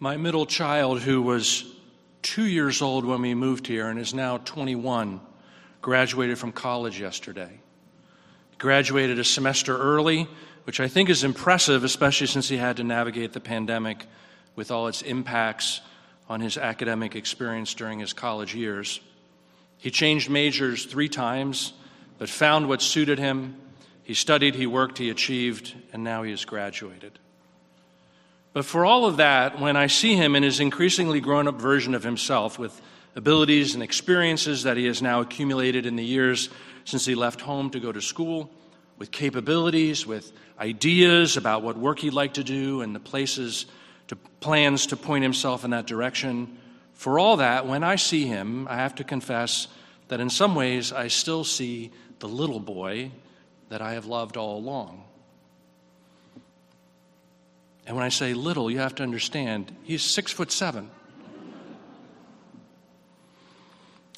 My middle child, who was two years old when we moved here and is now 21, graduated from college yesterday. Graduated a semester early, which I think is impressive, especially since he had to navigate the pandemic with all its impacts on his academic experience during his college years. He changed majors three times, but found what suited him. He studied, he worked, he achieved, and now he has graduated. But for all of that, when I see him in his increasingly grown up version of himself with abilities and experiences that he has now accumulated in the years since he left home to go to school, with capabilities, with ideas about what work he'd like to do and the places to plans to point himself in that direction. For all that, when I see him, I have to confess that in some ways I still see the little boy that I have loved all along. And when I say little, you have to understand he's six foot seven.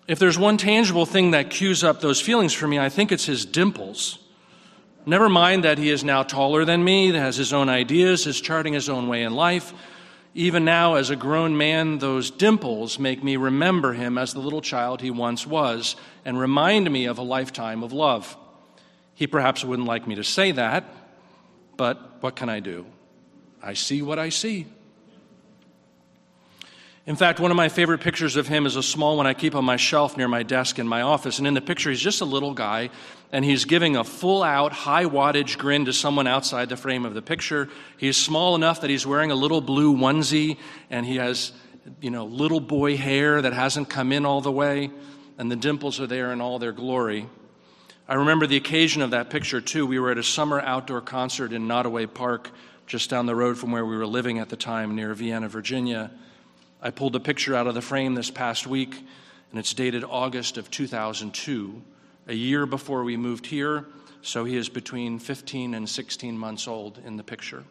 If there's one tangible thing that cues up those feelings for me, I think it's his dimples. Never mind that he is now taller than me, that has his own ideas, is charting his own way in life. Even now, as a grown man, those dimples make me remember him as the little child he once was and remind me of a lifetime of love. He perhaps wouldn't like me to say that, but what can I do? I see what I see. In fact, one of my favorite pictures of him is a small one I keep on my shelf near my desk in my office. And in the picture, he's just a little guy, and he's giving a full out, high wattage grin to someone outside the frame of the picture. He's small enough that he's wearing a little blue onesie, and he has, you know, little boy hair that hasn't come in all the way, and the dimples are there in all their glory. I remember the occasion of that picture, too. We were at a summer outdoor concert in Nottoway Park just down the road from where we were living at the time near Vienna, Virginia. I pulled a picture out of the frame this past week, and it's dated August of 2002, a year before we moved here, so he is between 15 and 16 months old in the picture.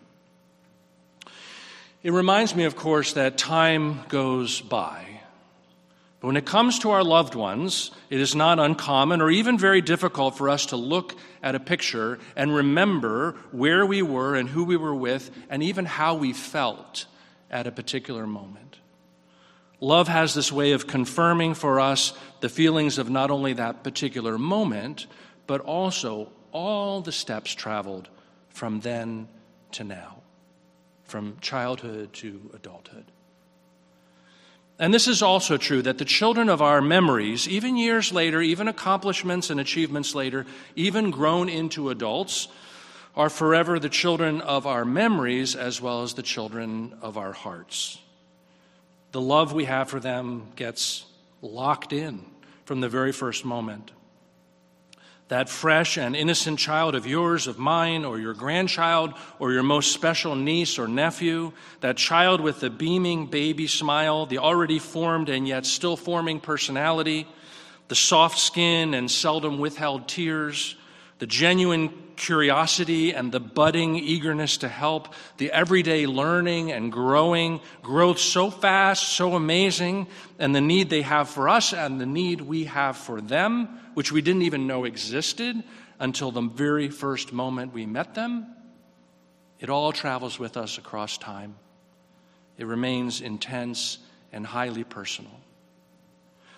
It reminds me, of course, that time goes by. But when it comes to our loved ones, it is not uncommon or even very difficult for us to look at a picture and remember where we were and who we were with and even how we felt at a particular moment. Love has this way of confirming for us the feelings of not only that particular moment, but also all the steps traveled from then to now, from childhood to adulthood. And this is also true that the children of our memories, even years later, even accomplishments and achievements later, even grown into adults, are forever the children of our memories as well as the children of our hearts. The love we have for them gets locked in from the very first moment that fresh and innocent child of yours, of mine, or your grandchild, or your most special niece or nephew, that child with the beaming baby smile, the already formed and yet still forming personality, the soft skin and seldom withheld tears, the genuine curiosity and the budding eagerness to help, the everyday learning and growing, growth so fast, so amazing, and the need they have for us and the need we have for them, which we didn't even know existed until the very first moment we met them. It all travels with us across time. It remains intense and highly personal.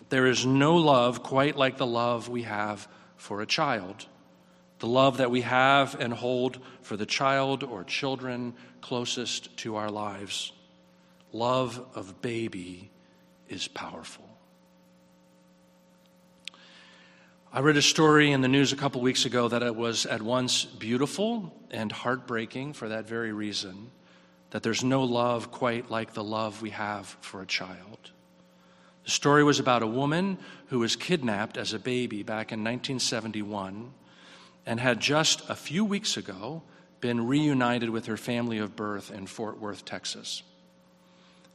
There is no love quite like the love we have for a child the love that we have and hold for the child or children closest to our lives. Love of baby is powerful. I read a story in the news a couple weeks ago that it was at once beautiful and heartbreaking for that very reason that there's no love quite like the love we have for a child. The story was about a woman who was kidnapped as a baby back in 1971 and had just a few weeks ago been reunited with her family of birth in Fort Worth, Texas.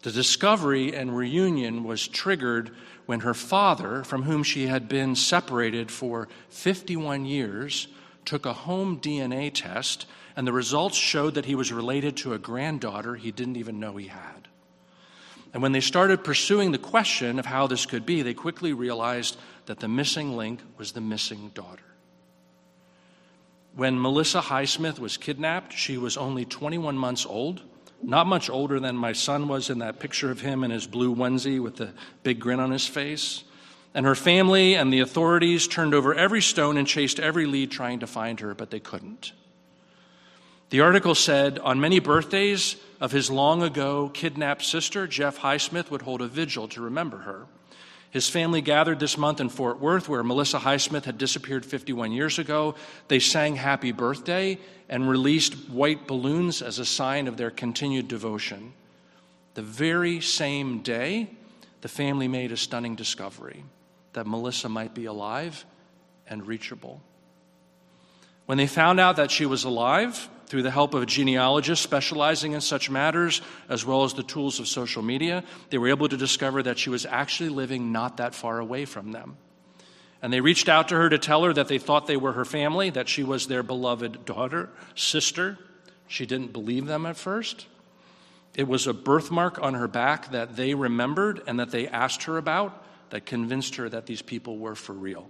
The discovery and reunion was triggered when her father, from whom she had been separated for 51 years, took a home DNA test, and the results showed that he was related to a granddaughter he didn't even know he had. And when they started pursuing the question of how this could be, they quickly realized that the missing link was the missing daughter. When Melissa Highsmith was kidnapped, she was only 21 months old, not much older than my son was in that picture of him in his blue onesie with the big grin on his face. And her family and the authorities turned over every stone and chased every lead trying to find her, but they couldn't. The article said on many birthdays of his long ago kidnapped sister, Jeff Highsmith would hold a vigil to remember her. His family gathered this month in Fort Worth, where Melissa Highsmith had disappeared 51 years ago. They sang Happy Birthday and released white balloons as a sign of their continued devotion. The very same day, the family made a stunning discovery that Melissa might be alive and reachable. When they found out that she was alive, through the help of a genealogist specializing in such matters, as well as the tools of social media, they were able to discover that she was actually living not that far away from them. And they reached out to her to tell her that they thought they were her family, that she was their beloved daughter, sister. She didn't believe them at first. It was a birthmark on her back that they remembered and that they asked her about that convinced her that these people were for real.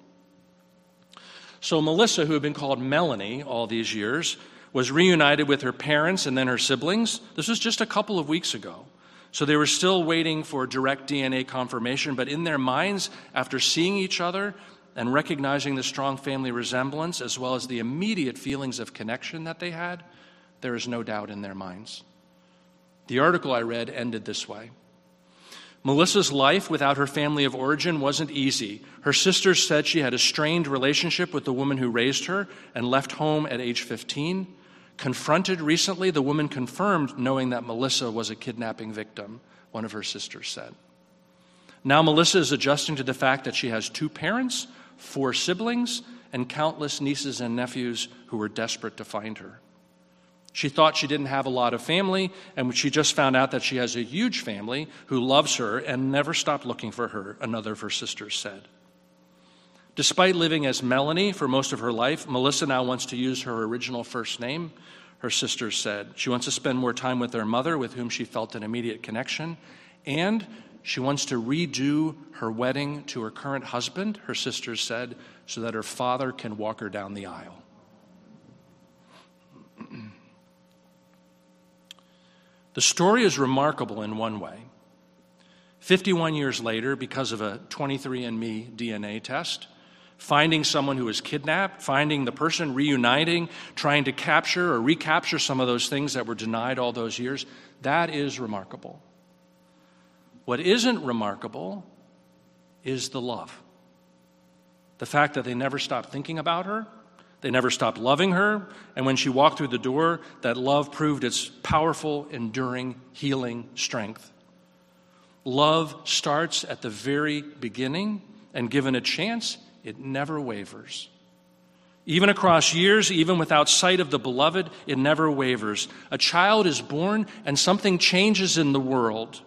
So, Melissa, who had been called Melanie all these years, was reunited with her parents and then her siblings. This was just a couple of weeks ago. So they were still waiting for direct DNA confirmation, but in their minds, after seeing each other and recognizing the strong family resemblance, as well as the immediate feelings of connection that they had, there is no doubt in their minds. The article I read ended this way. Melissa's life without her family of origin wasn't easy. Her sisters said she had a strained relationship with the woman who raised her and left home at age 15. Confronted recently, the woman confirmed knowing that Melissa was a kidnapping victim, one of her sisters said. Now, Melissa is adjusting to the fact that she has two parents, four siblings, and countless nieces and nephews who were desperate to find her. She thought she didn't have a lot of family, and she just found out that she has a huge family who loves her and never stopped looking for her, another of her sisters said. Despite living as Melanie for most of her life, Melissa now wants to use her original first name, her sister said. She wants to spend more time with her mother, with whom she felt an immediate connection, and she wants to redo her wedding to her current husband, her sisters said, so that her father can walk her down the aisle. The story is remarkable in one way. 51 years later, because of a 23andMe DNA test, finding someone who was kidnapped, finding the person reuniting, trying to capture or recapture some of those things that were denied all those years, that is remarkable. What isn't remarkable is the love. The fact that they never stopped thinking about her, they never stopped loving her, and when she walked through the door, that love proved its powerful, enduring, healing strength. Love starts at the very beginning, and given a chance, it never wavers. Even across years, even without sight of the beloved, it never wavers. A child is born and something changes in the world.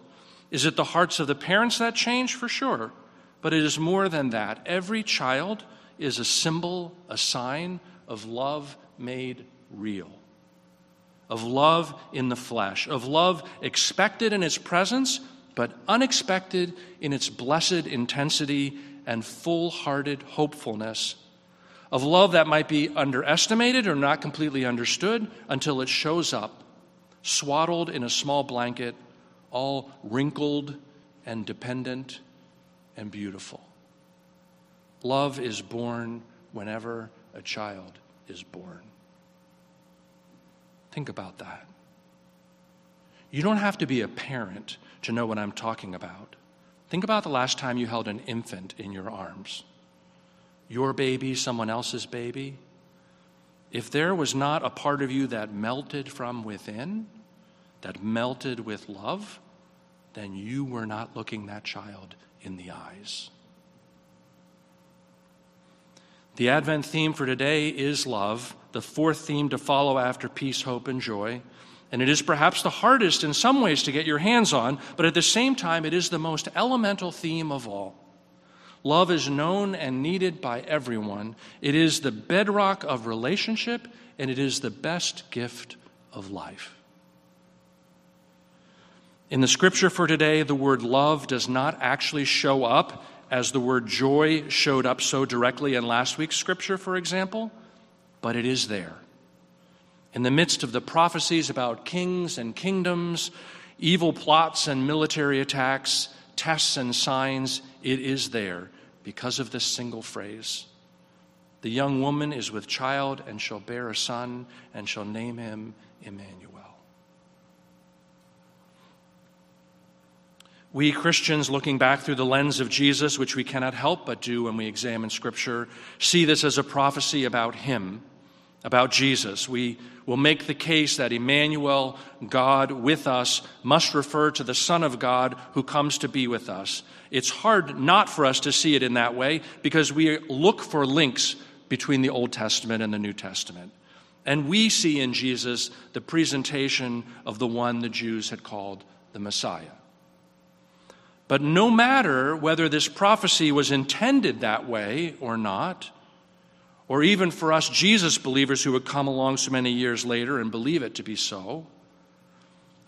Is it the hearts of the parents that change? For sure. But it is more than that. Every child is a symbol, a sign of love made real, of love in the flesh, of love expected in its presence, but unexpected in its blessed intensity and full hearted hopefulness of love that might be underestimated or not completely understood until it shows up, swaddled in a small blanket, all wrinkled and dependent and beautiful. Love is born whenever a child is born. Think about that. You don't have to be a parent to know what I'm talking about. Think about the last time you held an infant in your arms. Your baby, someone else's baby. If there was not a part of you that melted from within, that melted with love, then you were not looking that child in the eyes. The Advent theme for today is love, the fourth theme to follow after peace, hope, and joy. And it is perhaps the hardest in some ways to get your hands on, but at the same time, it is the most elemental theme of all. Love is known and needed by everyone. It is the bedrock of relationship, and it is the best gift of life. In the scripture for today, the word love does not actually show up as the word joy showed up so directly in last week's scripture, for example, but it is there. In the midst of the prophecies about kings and kingdoms, evil plots and military attacks, tests and signs, it is there because of this single phrase. The young woman is with child and shall bear a son and shall name him Emmanuel. We Christians, looking back through the lens of Jesus, which we cannot help but do when we examine Scripture, see this as a prophecy about Him, about Jesus. We will make the case that Emmanuel, God with us, must refer to the Son of God who comes to be with us. It's hard not for us to see it in that way because we look for links between the Old Testament and the New Testament. And we see in Jesus the presentation of the one the Jews had called the Messiah. But no matter whether this prophecy was intended that way or not, or even for us Jesus believers who would come along so many years later and believe it to be so,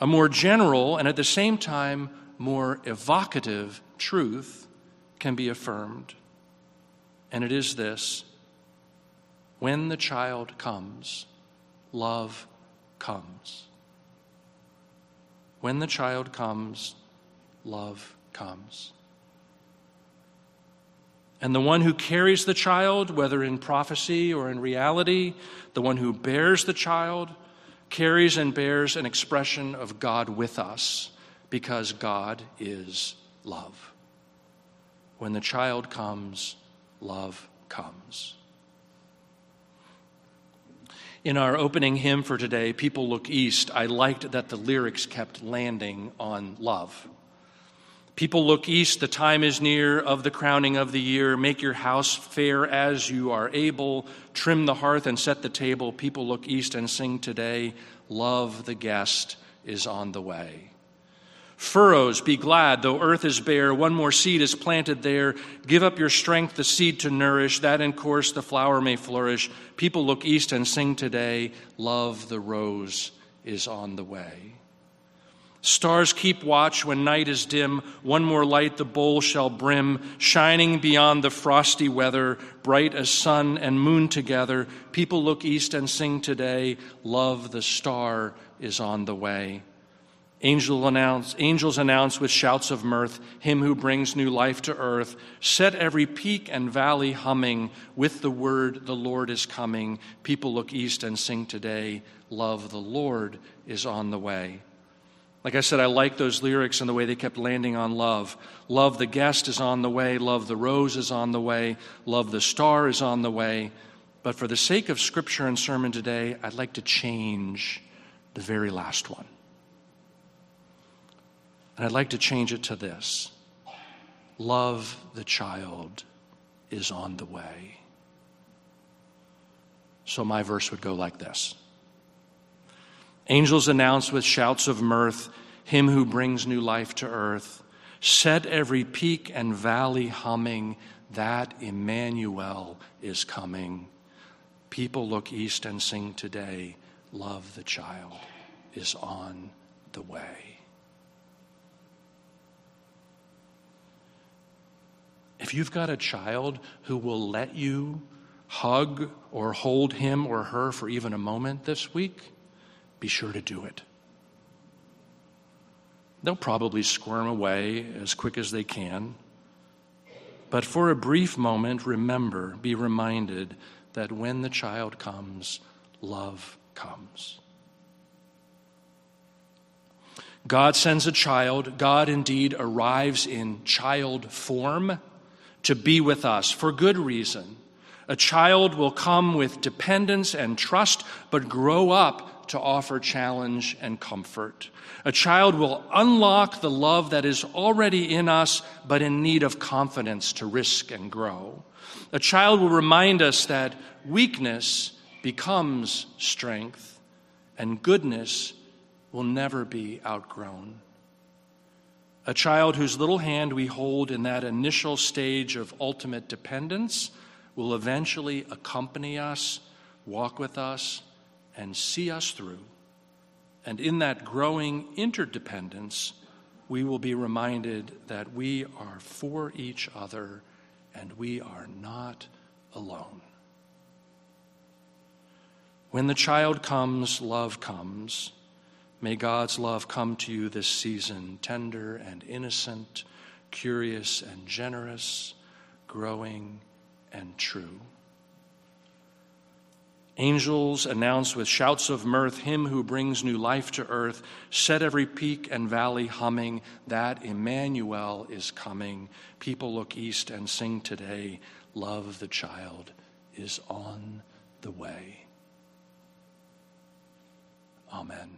a more general and at the same time more evocative truth can be affirmed. And it is this when the child comes, love comes. When the child comes, love comes. And the one who carries the child, whether in prophecy or in reality, the one who bears the child, carries and bears an expression of God with us because God is love. When the child comes, love comes. In our opening hymn for today, People Look East, I liked that the lyrics kept landing on love. People look east, the time is near of the crowning of the year. Make your house fair as you are able. Trim the hearth and set the table. People look east and sing today. Love the guest is on the way. Furrows, be glad, though earth is bare, one more seed is planted there. Give up your strength, the seed to nourish, that in course the flower may flourish. People look east and sing today. Love the rose is on the way. Stars keep watch when night is dim. One more light the bowl shall brim, shining beyond the frosty weather, bright as sun and moon together. People look east and sing today, Love the star is on the way. Angel announce, angels announce with shouts of mirth, Him who brings new life to earth. Set every peak and valley humming with the word, The Lord is coming. People look east and sing today, Love the Lord is on the way. Like I said, I like those lyrics and the way they kept landing on love. Love the guest is on the way. Love the rose is on the way. Love the star is on the way. But for the sake of scripture and sermon today, I'd like to change the very last one. And I'd like to change it to this Love the child is on the way. So my verse would go like this. Angels announce with shouts of mirth, Him who brings new life to earth. Set every peak and valley humming, that Emmanuel is coming. People look east and sing today, Love the child is on the way. If you've got a child who will let you hug or hold him or her for even a moment this week, be sure to do it. They'll probably squirm away as quick as they can. But for a brief moment, remember, be reminded that when the child comes, love comes. God sends a child. God indeed arrives in child form to be with us for good reason. A child will come with dependence and trust, but grow up to offer challenge and comfort. A child will unlock the love that is already in us, but in need of confidence to risk and grow. A child will remind us that weakness becomes strength, and goodness will never be outgrown. A child whose little hand we hold in that initial stage of ultimate dependence will eventually accompany us, walk with us, and see us through. And in that growing interdependence, we will be reminded that we are for each other and we are not alone. When the child comes, love comes. May God's love come to you this season, tender and innocent, curious and generous, growing and true. Angels announce with shouts of mirth him who brings new life to earth. Set every peak and valley humming that Emmanuel is coming. People look east and sing today, Love the child is on the way. Amen.